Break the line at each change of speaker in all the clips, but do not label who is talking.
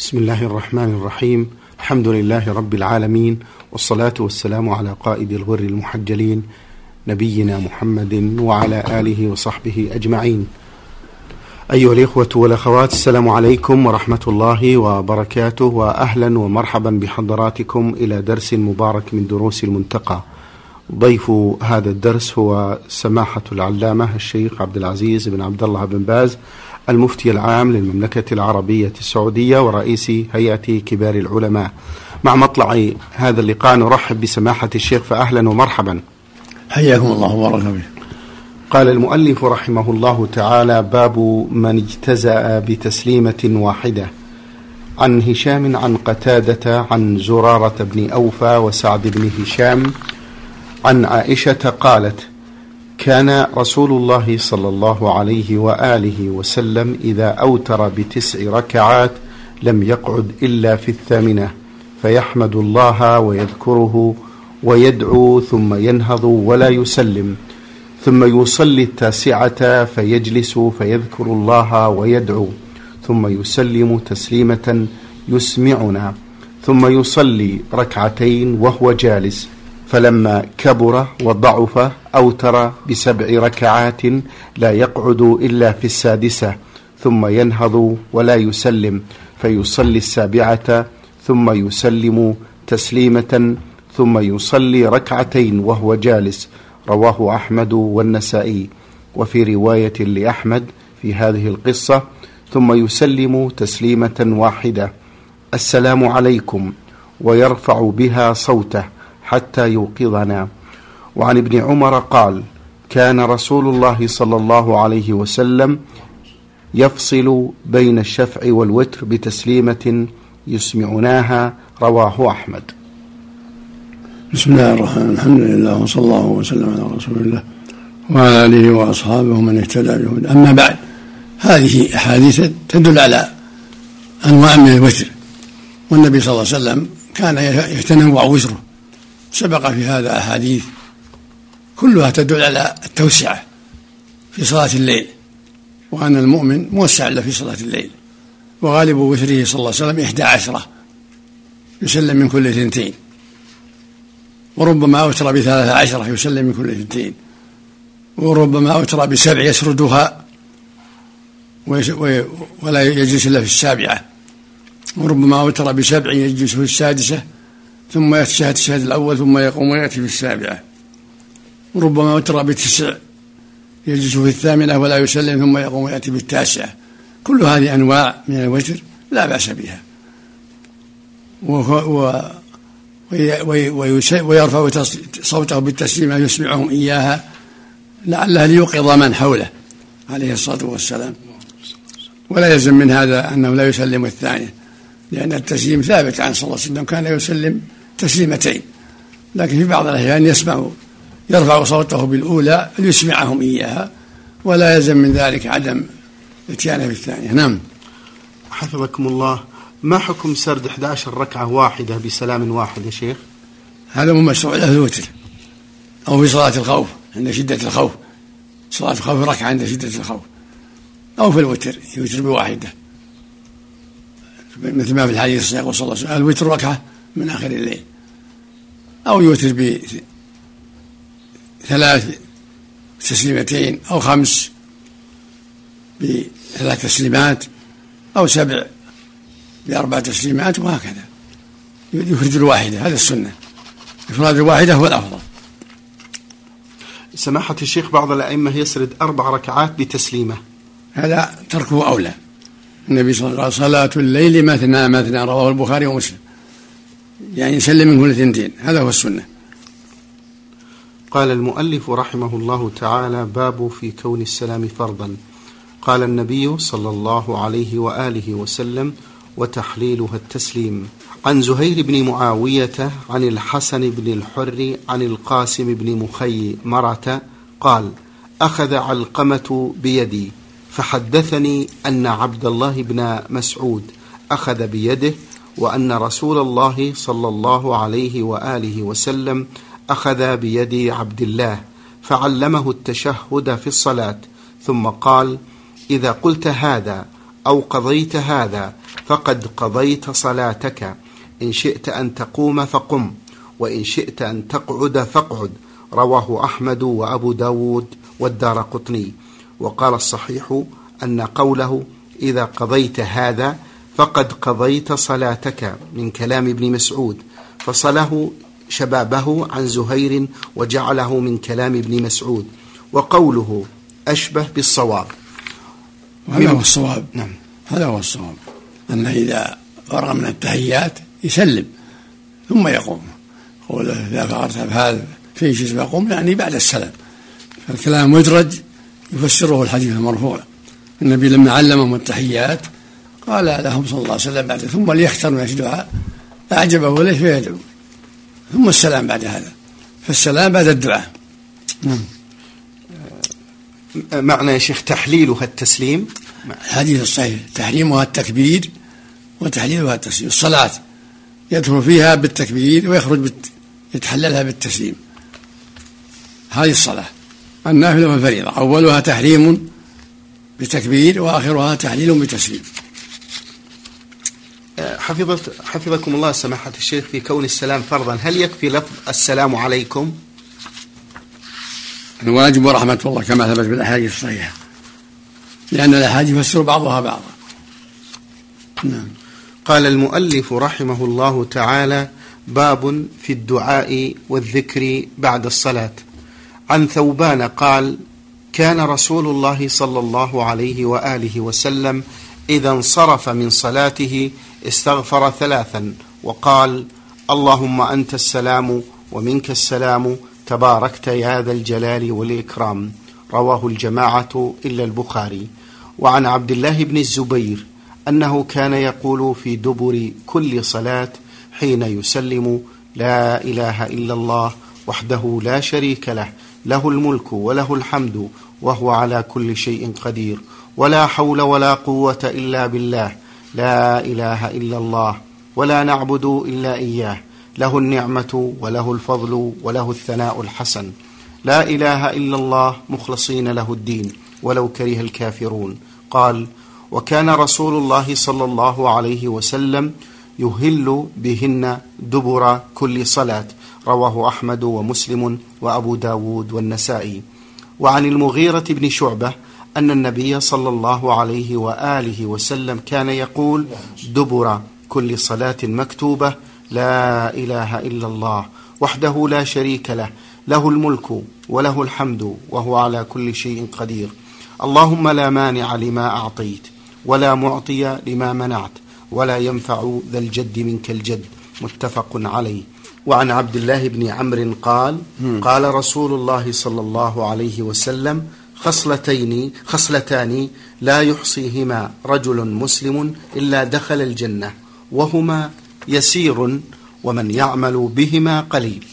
بسم الله الرحمن الرحيم. الحمد لله رب العالمين والصلاة والسلام على قائد الغر المحجلين نبينا محمد وعلى آله وصحبه أجمعين. أيها الإخوة والأخوات السلام عليكم ورحمة الله وبركاته وأهلا ومرحبا بحضراتكم إلى درس مبارك من دروس المنتقى. ضيف هذا الدرس هو سماحة العلامة الشيخ عبد العزيز بن عبد الله بن باز المفتي العام للمملكة العربية السعودية ورئيس هيئة كبار العلماء. مع مطلع هذا اللقاء نرحب بسماحة الشيخ فأهلا ومرحبا.
حياكم الله وبارك فيك.
قال المؤلف رحمه الله تعالى باب من اجتزأ بتسليمة واحدة عن هشام عن قتادة عن زرارة بن أوفى وسعد بن هشام عن عائشة قالت كان رسول الله صلى الله عليه وآله وسلم إذا أوتر بتسع ركعات لم يقعد إلا في الثامنة فيحمد الله ويذكره ويدعو ثم ينهض ولا يسلم ثم يصلي التاسعة فيجلس فيذكر الله ويدعو ثم يسلم تسليمة يسمعنا ثم يصلي ركعتين وهو جالس. فلما كبر وضعف أوتر بسبع ركعات لا يقعد إلا في السادسة ثم ينهض ولا يسلم فيصلي السابعة ثم يسلم تسليمة ثم يصلي ركعتين وهو جالس. رواه أحمد والنسائي. وفي رواية لأحمد في هذه القصة ثم يسلم تسليمة واحدة. السلام عليكم ويرفع بها صوته. حتى يوقظنا. وعن ابن عمر قال كان رسول الله صلى الله عليه وسلم يفصل بين الشفع والوتر بتسليمة يسمعناها رواه أحمد.
بسم الله الرحمن الرحيم. الحمد لله وصلى الله وسلم على رسول الله وعلى آله وأصحابه من اهتدى بهدى أما بعد هذه أحاديث تدل على أنواع من الوتر. والنبي صلى الله عليه وسلم كان يتنوع وتره. سبق في هذا أحاديث كلها تدل على التوسعة في صلاة الليل وأن المؤمن موسع له في صلاة الليل. وغالب وتره صلى الله عليه وسلم إحدى عشرة يسلم من كل اثنتين. وربما أوتر بثلاثة عشرة يسلم من كل اثنتين. وربما أوتر بسبع يسردها ولا يجلس إلا في السابعة. وربما أوتر بسبع يجلس في السادسة ثم يتشهد الشهد الأول ثم يقوم ويأتي في السابعة. وربما وتر بتسع يجلس في الثامنة ولا يسلم ثم يقوم ويأتي بالتاسعة. كل هذه أنواع من الوتر لا بأس بها. ويرفع صوته بالتسليمة يسمعهم إياها. لعله ليوقظ من حوله عليه الصلاة والسلام. ولا يلزم من هذا أنه لا يسلم الثانية لأن التسليم ثابت عن صلى الله عليه وسلم كان يسلم تسليمتين لكن في بعض الأحيان يسمع يرفع صوته بالأولى ليسمعهم إياها ولا يلزم من ذلك عدم الاتيان بالثانية. نعم.
حفظكم الله. ما حكم سرد 11 ركعة واحدة بسلام واحد يا شيخ؟
هذا مو مشروع له الوتر أو في صلاة الخوف عند شدة الخوف. صلاة الخوف ركعة عند شدة الخوف. أو في الوتر يوتر بواحدة. مثل ما في الحديث الصحيح صلى الله عليه وسلم الوتر ركعة من آخر الليل. أو يوتر بثلاث تسليمتين أو خمس بثلاث تسليمات أو سبع بأربع تسليمات وهكذا. يفرد الواحدة هذا السنة. إفراد الواحدة هو الأفضل.
سماحة الشيخ بعض الأئمة يسرد أربع ركعات بتسليمة.
هذا تركه أولى. النبي صلى الله عليه وسلم صلاة الليل مثنى مثنى رواه البخاري ومسلم. يعني يسلم من كل اثنتين هذا هو السنة.
قال المؤلف رحمه الله تعالى باب في كون السلام فرضا. قال النبي صلى الله عليه وآله وسلم وتحليلها التسليم. عن زهير بن معاوية عن الحسن بن الحر عن القاسم بن مخي مرة قال أخذ علقمة بيدي فحدثني أن عبد الله بن مسعود أخذ بيده وأن رسول الله صلى الله عليه وآله وسلم أخذ بيد عبد الله فعلمه التشهد في الصلاة ثم قال إذا قلت هذا أو قضيت هذا فقد قضيت صلاتك إن شئت أن تقوم فقم وإن شئت أن تقعد فاقعد رواه أحمد وأبو داود والدار قطني. وقال الصحيح أن قوله إذا قضيت هذا فقد قضيت صلاتك من كلام ابن مسعود فصله شبابه عن زهير وجعله من كلام ابن مسعود وقوله أشبه بالصواب.
هذا هو الصواب. نعم. هذا هو الصواب. أنه إذا فرغ من التحيات يسلم ثم يقوم. يقول إذا فرغت بهذا في شيء يقوم يعني بعد السلام. فالكلام مدرج يفسره الحديث المرفوع. النبي لما علمهم التحيات قال لهم صلى الله عليه وسلم بعد ثم ليختر من الدعاء أعجبه ليش فيدعو. ثم السلام بعد هذا. فالسلام بعد الدعاء. نعم.
معنى يا شيخ تحليلها التسليم؟
الحديث الصحيح. تحريمها التكبير وتحليلها التسليم. الصلاة يدخل فيها بالتكبير ويخرج بت... يتحللها بالتسليم. هذه الصلاة. النافلة والفريضة. أولها تحريم بتكبير وآخرها تحليل بتسليم.
حفظت حفظكم الله سماحة الشيخ في كون السلام فرضا. هل يكفي لفظ السلام عليكم؟
الواجب ورحمة الله كما ثبت بالأحاديث الصحيحة. لأن الأحاديث يفسر بعضها بعضا.
نعم. قال المؤلف رحمه الله تعالى باب في الدعاء والذكر بعد الصلاة. عن ثوبان قال كان رسول الله صلى الله عليه وآله وسلم إذا انصرف من صلاته استغفر ثلاثا وقال اللهم أنت السلام ومنك السلام تباركت يا ذا الجلال والإكرام. رواه الجماعة إلا البخاري. وعن عبد الله بن الزبير أنه كان يقول في دبر كل صلاة حين يسلم لا إله إلا الله وحده لا شريك له له الملك وله الحمد وهو على كل شيء قدير. ولا حول ولا قوة إلا بالله. لا إله إلا الله ولا نعبد إلا إياه له النعمة وله الفضل وله الثناء الحسن. لا إله إلا الله مخلصين له الدين ولو كره الكافرون. قال وكان رسول الله صلى الله عليه وسلم يهل بهن دبر كل صلاة. رواه أحمد ومسلم وأبو داود والنسائي. وعن المغيرة بن شعبة أن النبي صلى الله عليه وآله وسلم كان يقول دبر كل صلاة مكتوبة لا إله إلا الله وحده لا شريك له له الملك وله الحمد وهو على كل شيء قدير. اللهم لا مانع لما أعطيت ولا معطي لما منعت ولا ينفع ذا الجد منك الجد. متفق عليه. وعن عبد الله بن عمرو قال قال رسول الله صلى الله عليه وسلم خصلتين خصلتان لا يحصيهما رجل مسلم إلا دخل الجنة وهما يسير ومن يعمل بهما قليل.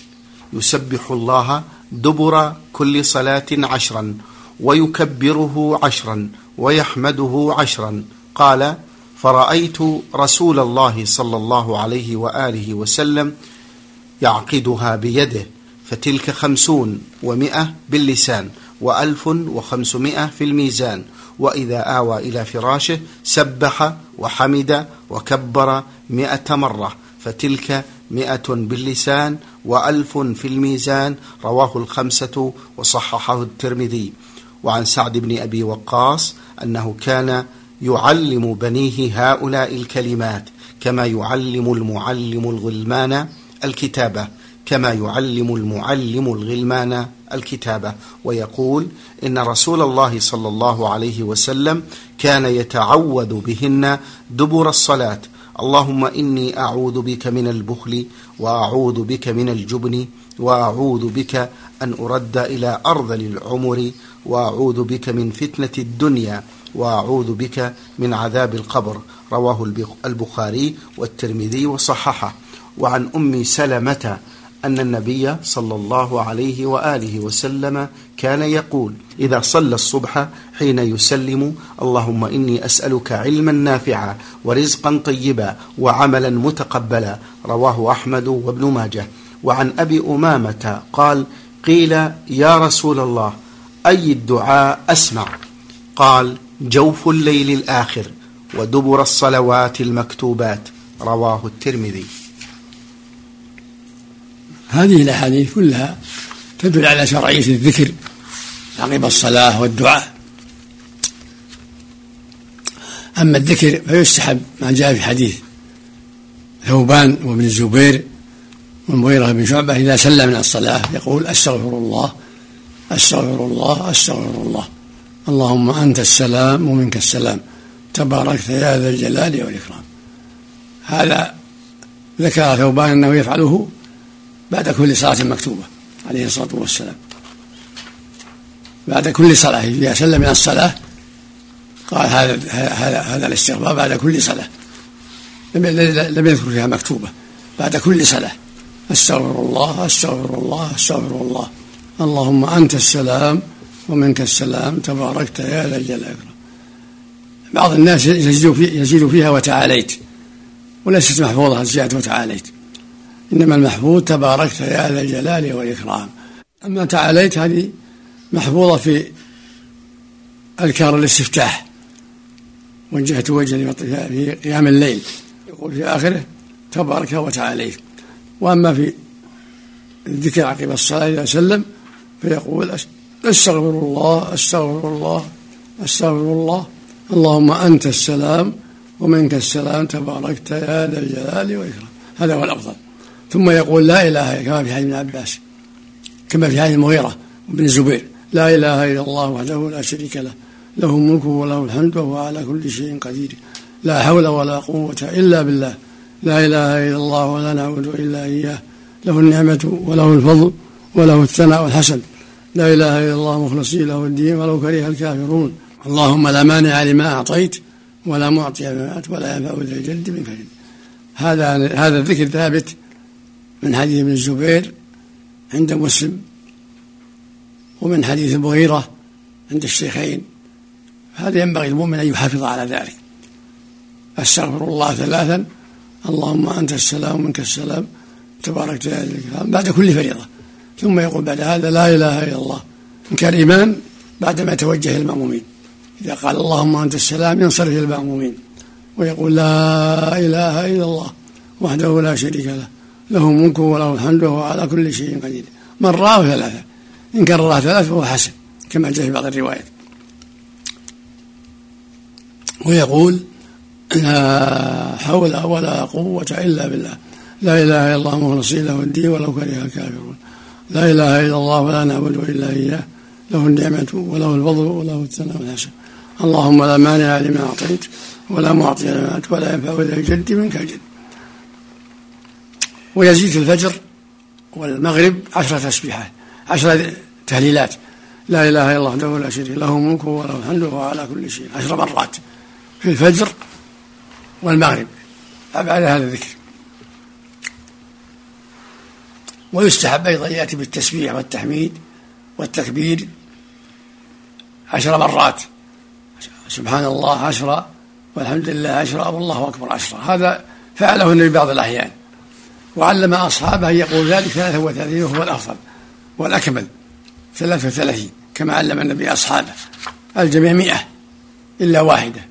يسبح الله دبر كل صلاة عشرا ويكبره عشرا ويحمده عشرا. قال فرأيت رسول الله صلى الله عليه وآله وسلم يعقدها بيده فتلك خمسون ومئة باللسان. وألف وخمسمائة في الميزان. وإذا آوى إلى فراشه سبح وحمد وكبر مئة مرة. فتلك مئة باللسان وألف في الميزان. رواه الخمسة وصححه الترمذي. وعن سعد بن أبي وقاص أنه كان يعلم بنيه هؤلاء الكلمات كما يعلم المعلم الغلمان الكتابة. كما يعلم المعلم الغلمان الكتابة ويقول إن رسول الله صلى الله عليه وسلم كان يتعوذ بهن دبر الصلاة. اللهم إني أعوذ بك من البخل وأعوذ بك من الجبن وأعوذ بك أن أرد إلى أرذل العمر وأعوذ بك من فتنة الدنيا وأعوذ بك من عذاب القبر. رواه البخاري والترمذي وصححه. وعن أم سلمة أن النبي صلى الله عليه وآله وسلم كان يقول إذا صلى الصبح حين يسلم اللهم إني أسألك علما نافعا ورزقا طيبا وعملا متقبلا. رواه أحمد وابن ماجه. وعن أبي أمامة قال قيل يا رسول الله أي الدعاء أسمع؟ قال جوف الليل الآخر ودبر الصلوات المكتوبات. رواه الترمذي.
هذه الأحاديث كلها تدل على شرعية الذكر عقب الصلاة والدعاء. أما الذكر فيستحب ما جاء في حديث ثوبان وابن الزبير والمغيرة بن شعبة إذا سلم من الصلاة يقول أستغفر الله أستغفر الله أستغفر الله. اللهم أنت السلام ومنك السلام. تباركت يا ذا الجلال والإكرام. هذا ذكر ثوبان أنه يفعله بعد كل صلاة مكتوبة عليه الصلاة والسلام. بعد كل صلاة إذا سلم من الصلاة قال هذا هذا هذا الاستغفار بعد كل صلاة. لم يذكر فيها مكتوبة. بعد كل صلاة أستغفر الله أستغفر الله أستغفر الله. اللهم أنت السلام ومنك السلام تباركت يا ذا الجلال بعض الناس يزيد فيها وتعاليت وليست محفوظة الزيادة وتعاليت. إنما المحفوظ تباركت يا ذا الجلال والإكرام. أما تعاليت هذه محفوظة في أذكار الاستفتاح وجهت وجهي في قيام الليل يقول في آخره تبارك وتعاليت. وأما في الذكر عقب الصلاة إذا سلم فيقول أستغفر الله أستغفر الله أستغفر الله. اللهم أنت السلام ومنك السلام تباركت يا ذا الجلال والإكرام. هذا هو الأفضل. ثم يقول لا إله كما في حديث ابن عباس كما في حديث المغيرة وابن الزبير لا إله إلا الله وحده لا شريك له له الملك وله الحمد وهو على كل شيء قدير لا حول ولا قوة إلا بالله لا إله إلا الله ولا نعبد إلا إياه له النعمة وله الفضل وله الثناء الحسن لا إله إلا الله مخلصين له الدين ولو كره الكافرون اللهم لا مانع لما أعطيت ولا معطي لما ولا ينفع ذا الجد منك هذا هذا الذكر ثابت من حديث ابن الزبير عند مسلم ومن حديث المغيرة عند الشيخين. هذا ينبغي المؤمن أن يحافظ على ذلك. أستغفر الله ثلاثا. اللهم أنت السلام ومنك السلام. تبارك يا بعد كل فريضة. ثم يقول بعد هذا لا إله إلا الله. إن كان إيمان بعدما يتوجه إلى المأمومين. إذا قال اللهم أنت السلام ينصرف إلى المأمومين. ويقول لا إله إلا الله. وحده لا شريك له. له الملك وله الحمد وهو على كل شيء قدير. مرة أو ثلاثة إن كررها ثلاثة فهو حسن كما جاء في بعض الروايات. ويقول لا حول ولا قوة إلا بالله. لا إله إلا الله مخلصين له الدين ولو كره الكافرون. لا إله إلا الله ولا نعبد إلا إياه. له النعمة وله الفضل وله الثناء والحسن. اللهم لا مانع لما أعطيت ولا معطي لما ولا ينفع ذا الجد منك الجد. ويزيد في الفجر والمغرب عشرة تسبيحات عشرة تهليلات. لا إله إلا الله وحده لا شريك له ملك وله الحمد وهو على كل شيء عشر مرات في الفجر والمغرب. بعد هذا الذكر. ويستحب أيضا يأتي بالتسبيح والتحميد والتكبير عشر مرات. سبحان الله عشرة والحمد لله عشرة والله أكبر عشرة هذا فعله النبي بعض الأحيان. وعلم أصحابه يقول ذلك ثلاثة وثلاثين وهو الأفضل والأكمل ثلاثة وثلاثين كما علم النبي أصحابه الجميع مئة إلا واحدة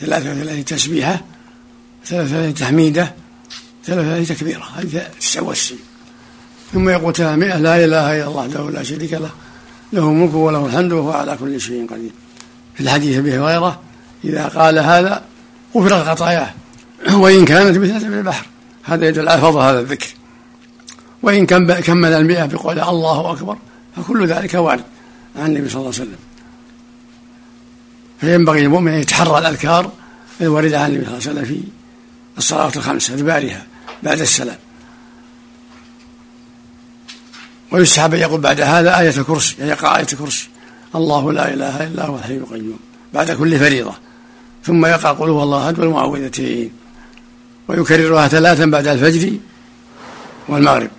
ثلاثة وثلاثين تسبيحة ثلاثة وثلاثين تحميدة ثلاثة وثلاثين تكبيرة هذه تسعة وتسعين ثم يقول مئة لا إله إلا الله وحده لا شريك له له الملك وله الحمد وهو على كل شيء قدير في الحديث أبي هريرة إذا قال هذا غفرت خطاياه وإن كانت مثل البحر هذا يدل على فضل هذا الذكر. وإن كمل المئة بقول الله أكبر فكل ذلك وارد عن النبي صلى الله عليه وسلم. فينبغي للمؤمن أن يتحرى الأذكار الواردة عن النبي صلى الله عليه وسلم في الصلوات الخمسة أدبارها بعد السلام. ويستحب أن يقول بعد هذا آية الكرسي يعني يقرأ آية الكرسي. الله لا إله إلا هو الحي القيوم بعد كل فريضة. ثم يقرأ قل هو الله أحد والمعوذتين. ويكررها ثلاثا بعد الفجر والمغرب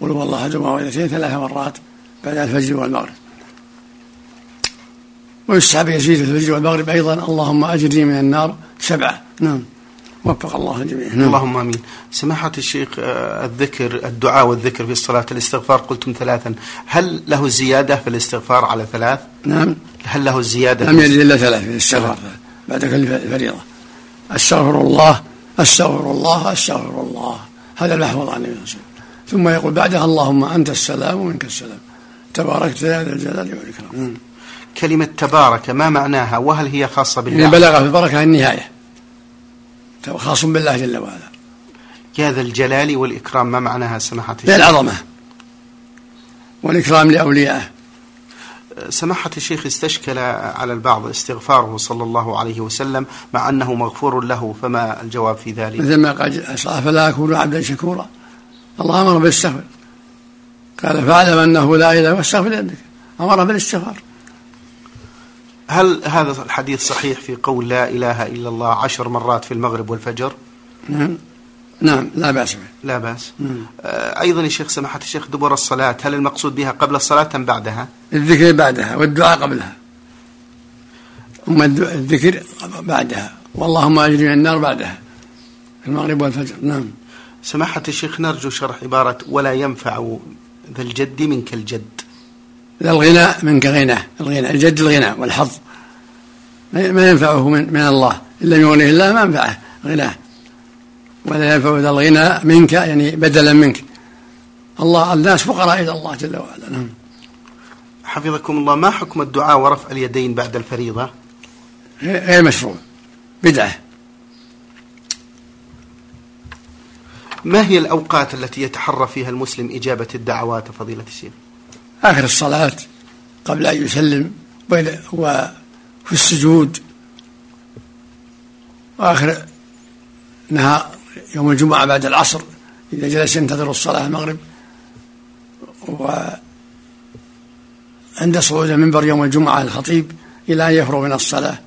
قل هو الله أحد والمعوذتين ثلاث مرات بعد الفجر والمغرب ويستحب يزيد في الفجر والمغرب أيضا اللهم أجرني من النار سبعة نعم وفق الله الجميع
نعم. اللهم آمين. سماحة الشيخ آه، الذكر الدعاء والذكر في الصلاة الاستغفار قلتم ثلاثا، هل له زيادة في الاستغفار على ثلاث؟
نعم.
هل له زيادة؟
لم يزد إلا ثلاث في الاستغفار بعد كل فريضة أستغفر الله أستغفر الله أستغفر الله. هذا المحفوظ عن النبي صلى الله عليه وسلم ثم يقول بعدها اللهم أنت السلام ومنك السلام. تباركت يا ذا الجلال والإكرام.
كلمة تبارك ما معناها؟ وهل هي خاصة بالله؟
يعني بلغ في البركة النهاية. خاص بالله جل وعلا.
يا ذا الجلال والإكرام ما معناها سماحة
الشيخ؟ العظمة والإكرام لأوليائه.
سماحة الشيخ استشكل على البعض استغفاره صلى الله عليه وسلم مع أنه مغفور له فما الجواب في ذلك؟
مثل ما قال فلا أكون عبدا شكورا. الله أمر بالاستغفار. قال فاعلم أنه لا إله واستغفر لأنك أمر بالاستغفار.
هل هذا الحديث صحيح في قول لا إله إلا الله عشر مرات في المغرب والفجر؟
نعم. نعم لا بأس به.
لا بأس. آه أيضا يا شيخ سماحة الشيخ دبر الصلاة هل المقصود بها قبل الصلاة أم بعدها؟
الذكر بعدها والدعاء قبلها. أما الذكر بعدها. واللهم أجري من النار بعدها. المغرب والفجر نعم.
سماحة الشيخ نرجو شرح عبارة ولا ينفع ذا الجد منك الجد.
ذا الغنى منك غنى. الغنى الجد الغنى والحظ. ما ينفعه من, من الله. إن لم يغنيه الله ما ينفعه. غناه ولا ينفع ذا الغنى منك يعني بدلا منك. الله الناس فقراء إلى الله جل وعلا. نعم.
حفظكم الله ما حكم الدعاء ورفع اليدين بعد الفريضة؟
غير مشروع. بدعة.
ما هي الأوقات التي يتحرى فيها المسلم إجابة الدعوات فضيلة الشيخ؟
آخر الصلاة قبل أن يسلم وفي السجود. وآخر نهار يوم الجمعة بعد العصر إذا جلس ينتظر الصلاة المغرب. وعند صعود المنبر يوم الجمعة الخطيب إلى أن يفرغ من الصلاة.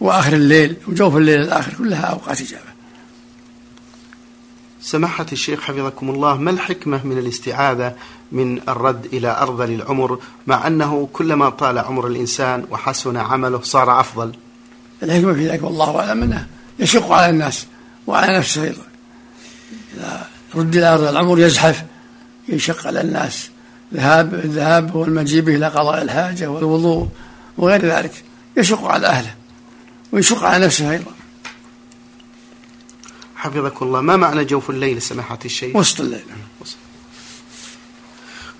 وآخر الليل وجوف الليل الآخر كلها أوقات إجابة.
سماحة الشيخ حفظكم الله ما الحكمة من الاستعاذة من الرد إلى أرذل العمر مع أنه كلما طال عمر الإنسان وحسن عمله صار أفضل؟
الحكمة في ذلك والله أعلم أنه يشق على الناس. وعلى نفسه أيضا. إذا رد إلى أرض العمر يزحف يشق على الناس. ذهاب الذهاب والمجيء إلى قضاء الحاجة والوضوء وغير ذلك. يشق على أهله ويشق على نفسه أيضا.
حفظكم الله. ما معنى جوف الليل سماحة الشيخ؟
وسط الليل.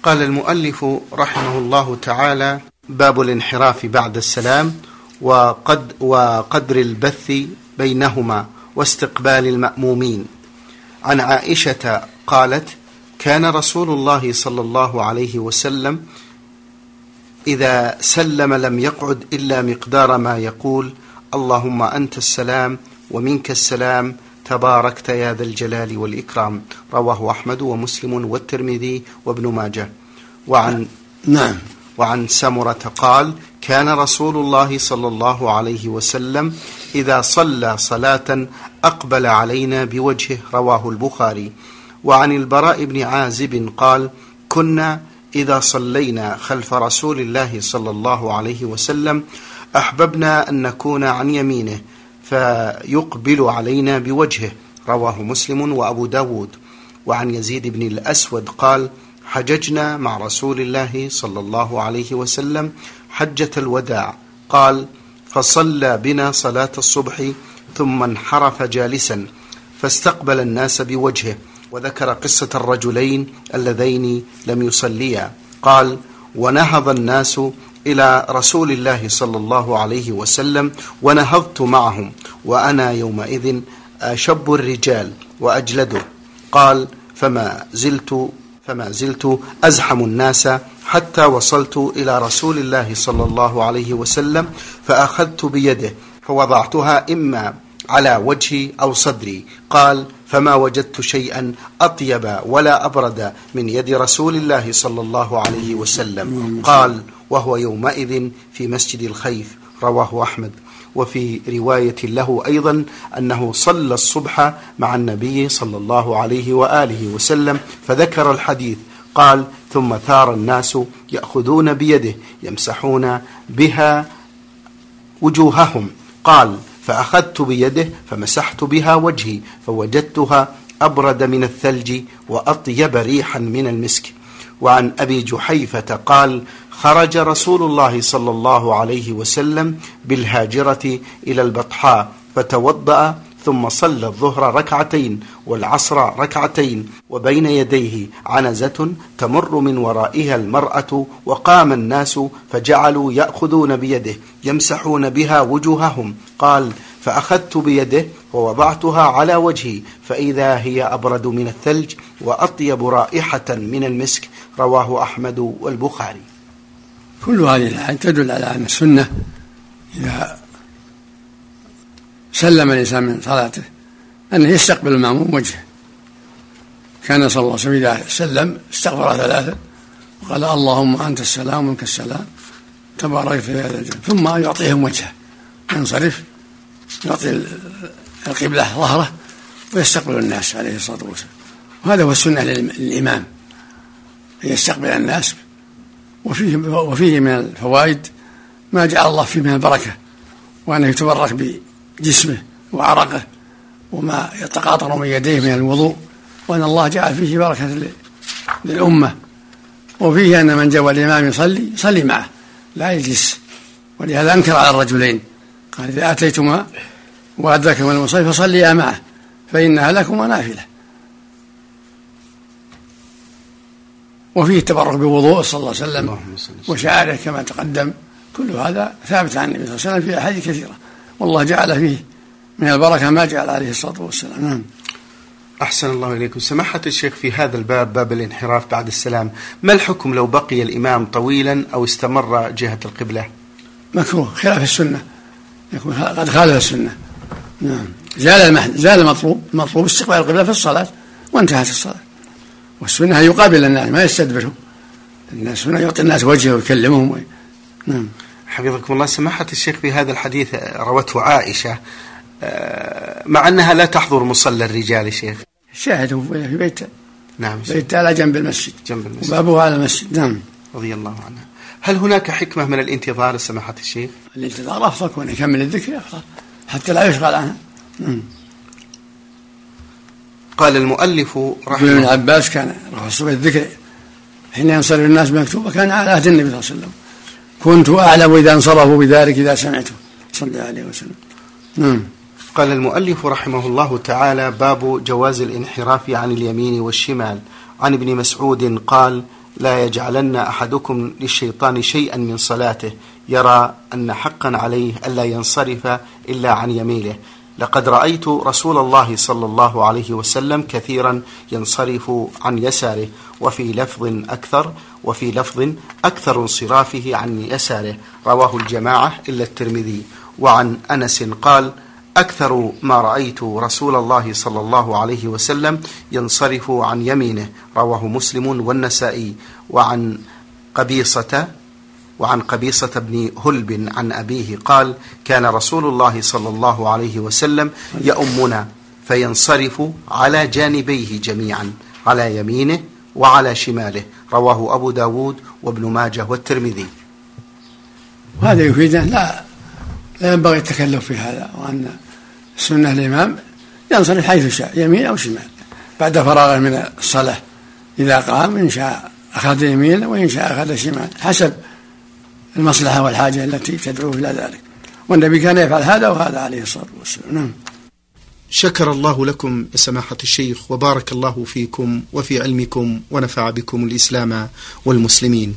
قال المؤلف رحمه الله تعالى باب الانحراف بعد السلام وقد وقدر البث بينهما. واستقبال المأمومين. عن عائشة قالت كان رسول الله صلى الله عليه وسلم إذا سلم لم يقعد إلا مقدار ما يقول اللهم أنت السلام ومنك السلام تباركت يا ذا الجلال والإكرام. رواه أحمد ومسلم والترمذي وابن ماجه. وعن
نعم.
وعن سمرة قال كان رسول الله صلى الله عليه وسلم إذا صلى صلاة أقبل علينا بوجهه رواه البخاري. وعن البراء بن عازب قال كنا إذا صلينا خلف رسول الله صلى الله عليه وسلم أحببنا أن نكون عن يمينه فيقبل علينا بوجهه. رواه مسلم وأبو داود. وعن يزيد بن الأسود قال حججنا مع رسول الله صلى الله عليه وسلم حجة الوداع. قال فصلى بنا صلاة الصبح ثم انحرف جالسا فاستقبل الناس بوجهه وذكر قصة الرجلين اللذين لم يصليا. قال ونهض الناس إلى رسول الله صلى الله عليه وسلم ونهضت معهم وأنا يومئذ أشب الرجال وأجلده. قال فما زلت فما زلت أزحم الناس حتى وصلت إلى رسول الله صلى الله عليه وسلم فأخذت بيده فوضعتها إما على وجهي أو صدري. قال فما وجدت شيئا أطيب ولا أبرد من يد رسول الله صلى الله عليه وسلم. قال وهو يومئذ في مسجد الخيف. رواه أحمد. وفي رواية له أيضا أنه صلى الصبح مع النبي صلى الله عليه وآله وسلم فذكر الحديث قال ثم ثار الناس يأخذون بيده يمسحون بها وجوههم. قال فأخذت بيده فمسحت بها وجهي فوجدتها أبرد من الثلج وأطيب ريحا من المسك. وعن أبي جحيفة قال خرج رسول الله صلى الله عليه وسلم بالهاجرة إلى البطحاء فتوضأ ثم صلى الظهر ركعتين والعصر ركعتين وبين يديه عنزة تمر من ورائها المرأة وقام الناس فجعلوا يأخذون بيده يمسحون بها وجوههم. قال فأخذت بيده ووضعتها على وجهي فإذا هي أبرد من الثلج وأطيب رائحة من المسك رواه أحمد والبخاري.
كل هذه الآيات تدل على أن السنة إذا سلم الإنسان من صلاته أنه يستقبل المأموم وجهه. كان صلى الله عليه وسلم إذا سلم استغفر ثلاثة وقال اللهم أنت السلام ومنك السلام تبارك في هذا الجنة ثم يعطيهم وجهه ينصرف يعطي القبلة ظهره ويستقبل الناس عليه الصلاة والسلام. وهذا هو السنة للإمام. أن يستقبل الناس وفيه وفيه من الفوائد ما جعل الله فيه من البركة وأنه يتبرك بجسمه وعرقه وما يتقاطر من يديه من الوضوء وأن الله جعل فيه بركة للأمة. وفيه أن من جاء الإمام يصلي يصلي معه لا يجلس. ولهذا أنكر على الرجلين. قال إذا أتيتما وأدركما المصلي فصليا معه فإنها لكما نافلة. وفيه التبرك بوضوء صلى الله عليه وسلم وشعاره كما تقدم. كل هذا ثابت عن النبي صلى الله عليه وسلم في أحاديث كثيرة. والله جعل فيه من البركة ما جعل عليه الصلاة والسلام. نعم.
أحسن الله إليكم. سماحة الشيخ في هذا الباب باب الانحراف بعد السلام ما الحكم لو بقي الإمام طويلا أو استمر جهة القبلة؟
مكروه خلاف السنة. يكون قد خالف السنة. نعم. زال المحن زال المطلوب المطلوب استقبال القبلة في الصلاة وانتهت الصلاة. والسنة أن يقابل الناس ما يستدبرهم. الناس هنا يعطي الناس وجهه ويكلمهم و...
نعم. حفظكم الله سماحة الشيخ في هذا الحديث روته عائشة آه، مع أنها لا تحضر مصلى الرجال شيخ.
شاهده في بيت
نعم
بيت على جنب المسجد.
جنب المسجد.
وبابه على المسجد. نعم.
رضي الله عنها. هل هناك حكمة من الانتظار سماحة الشيخ؟
الانتظار أفضل كون يكمل الذكر أفضل حتى لا يشغل عنها نعم
قال المؤلف
رحمه ابن عباس كان رفع الذكر حين ينصرف الناس بمكتوبة كان على عهد النبي صلى الله عليه وسلم. كنت أعلم إذا انصرفوا بذلك إذا سمعته صلى الله عليه وسلم. نعم
قال المؤلف رحمه الله تعالى باب جواز الانحراف عن اليمين والشمال. عن ابن مسعود قال لا يجعلن أحدكم للشيطان شيئا من صلاته يرى أن حقا عليه الا ينصرف إلا عن يمينه. لقد رأيت رسول الله صلى الله عليه وسلم كثيرا ينصرف عن يساره وفي لفظ أكثر وفي لفظ أكثر انصرافه عن يساره. رواه الجماعة إلا الترمذي. وعن أنس قال أكثر ما رأيت رسول الله صلى الله عليه وسلم ينصرف عن يمينه. رواه مسلم والنسائي. وعن قبيصه وعن قبيصة بن هلب عن أبيه قال كان رسول الله صلى الله عليه وسلم يؤمنا فينصرف على جانبيه جميعا على يمينه وعلى شماله. رواه أبو داود وابن ماجه والترمذي.
وهذا يفيدنا. لا لا ينبغي التكلف في هذا وأن السنة الإمام ينصرف حيث شاء يمين أو شمال. بعد فراغه من الصلاة إذا قام إن شاء أخذ يمين وإن شاء أخذ شمال حسب المصلحة والحاجة التي تدعوه إلى ذلك. والنبي كان يفعل هذا وهذا عليه الصلاة والسلام. نعم.
شكر الله لكم سماحة الشيخ وبارك الله فيكم وفي علمكم ونفع بكم الإسلام والمسلمين.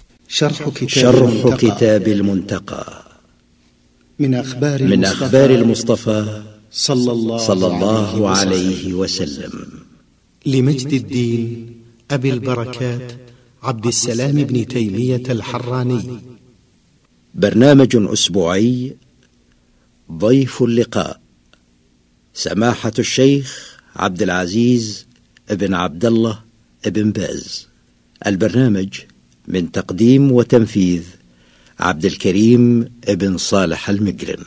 شرح كتاب, شرح المنتقى. كتاب المنتقى.
من أخبار
من أخبار المصطفى
صلى الله,
صلى الله عليه وسلم.
لمجد الدين أبي البركات عبد السلام بن تيمية الحراني.
برنامج أسبوعي ضيف اللقاء سماحة الشيخ عبد العزيز ابن عبد الله ابن باز. البرنامج من تقديم وتنفيذ عبد الكريم ابن صالح المجرم.